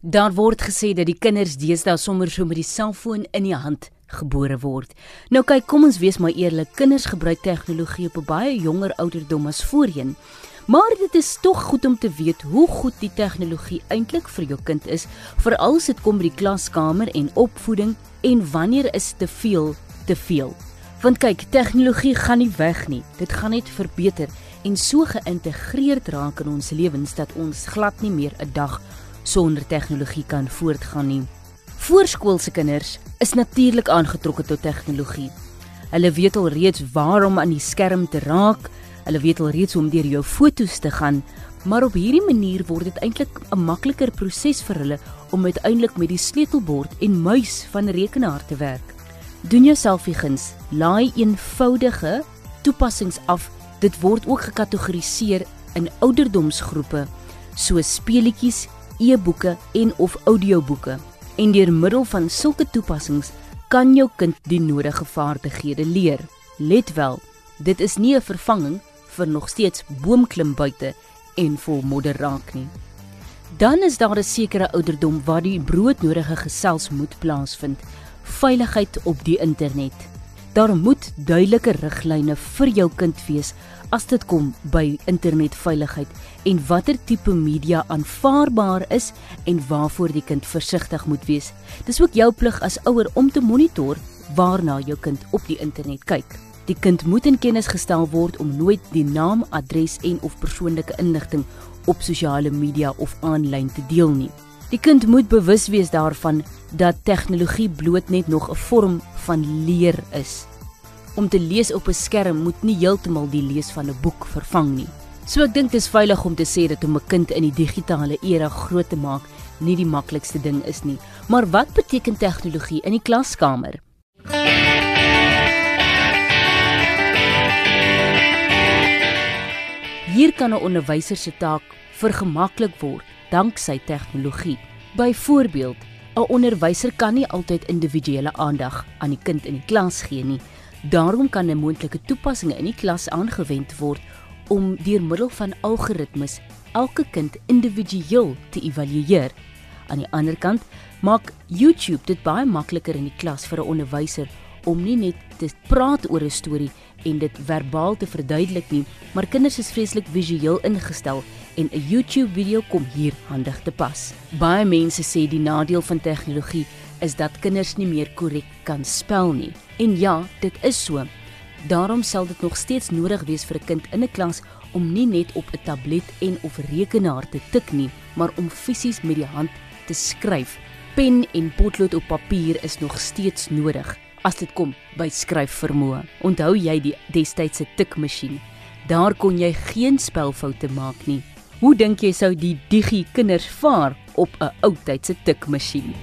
Daar word gesê dat die kinders deesdae sommer so met die selfoon in die hand gebore word. Nou kyk, kom ons wees maar eerlik, kinders gebruik tegnologie op 'n baie jonger ouderdom as voorheen. Maar dit is tog goed om te weet hoe goed die tegnologie eintlik vir jou kind is, veral as dit kom by die klaskamer en opvoeding en wanneer is te veel te veel. Want kyk, tegnologie gaan nie weg nie. Dit gaan net verbeter en so geïntegreerd raak in ons lewens dat ons glad nie meer 'n dag sonder tegnologie kan voortgaan nie. Voorskoolse kinders is natuurlik aangetrokke tot tegnologie. Hulle weet al reeds waar om aan die skerm te raak. Hulle weet al reeds hoe om deur jou foto's te gaan, maar op hierdie manier word dit eintlik 'n makliker proses vir hulle om uiteindelik met die sleutelbord en muis van rekenaar te werk. Doen jouself die guns, laai eenvoudige toepassings af. Dit word ook gekategoriseer in ouderdomsgroepe soos speletjies, e-boeke en of audioboeke en deur middel van sulke toepassings kan jou kind die nodige vaardighede leer. Let wel, dit is nie 'n vervanging vir nog steeds boomklim buite en vol modder raak nie. Dan is daar 'n sekere ouderdom waar die broodnodige gesels moet plaasvind. Veiligheid op die internet. Daar moet duidelike riglyne vir jou kind wees as dit kom by internetveiligheid en watter tipe media aanvaarbaar is en waarvoor die kind versigtig moet wees. Dis ook jou plig as ouer om te monitor waarna jou kind op die internet kyk. Die kind moet in kennis gestel word om nooit die naam, adres en of persoonlike inligting op sosiale media of aanlyn te deel nie. Die kind moet bewus wees daarvan dat tegnologie bloot net nog 'n vorm van leer is om te lees op 'n skerm moet nie heeltemal die lees van 'n boek vervang nie. So ek dink dit is veilig om te sê dat om 'n kind in die digitale era groot te maak nie die maklikste ding is nie. Maar wat beteken tegnologie in die klaskamer? Hier kan 'n onderwyser se taak vergemaklik word danksy tegnologie. Byvoorbeeld, 'n onderwyser kan nie altyd individuele aandag aan die kind in die klas gee nie. Daarom kan 'n moontlike toepassing in die klas aangewend word om deur middel van algoritmes elke kind individueel te evalueer. Aan die ander kant maak YouTube dit baie makliker in die klas vir 'n onderwyser om nie net te praat oor 'n storie en dit verbaal te verduidelik nie, maar kinders is vreeslik visueel ingestel en 'n YouTube video kom hier handig te pas. Baie mense sê die nadeel van tegnologie is dat kinders nie meer korrek kan spel nie. En ja, dit is so. Daarom sal dit nog steeds nodig wees vir 'n kind in 'n klas om nie net op 'n tablet en of rekenaar te tik nie, maar om fisies met die hand te skryf. Pen en potlood op papier is nog steeds nodig as dit kom by skryfvermoë. Onthou jy die destydse tikmasjien? Daar kon jy geen spelfoute maak nie. Hoe dink jy sou die digi kinders vaar op 'n ou tydse tikmasjien?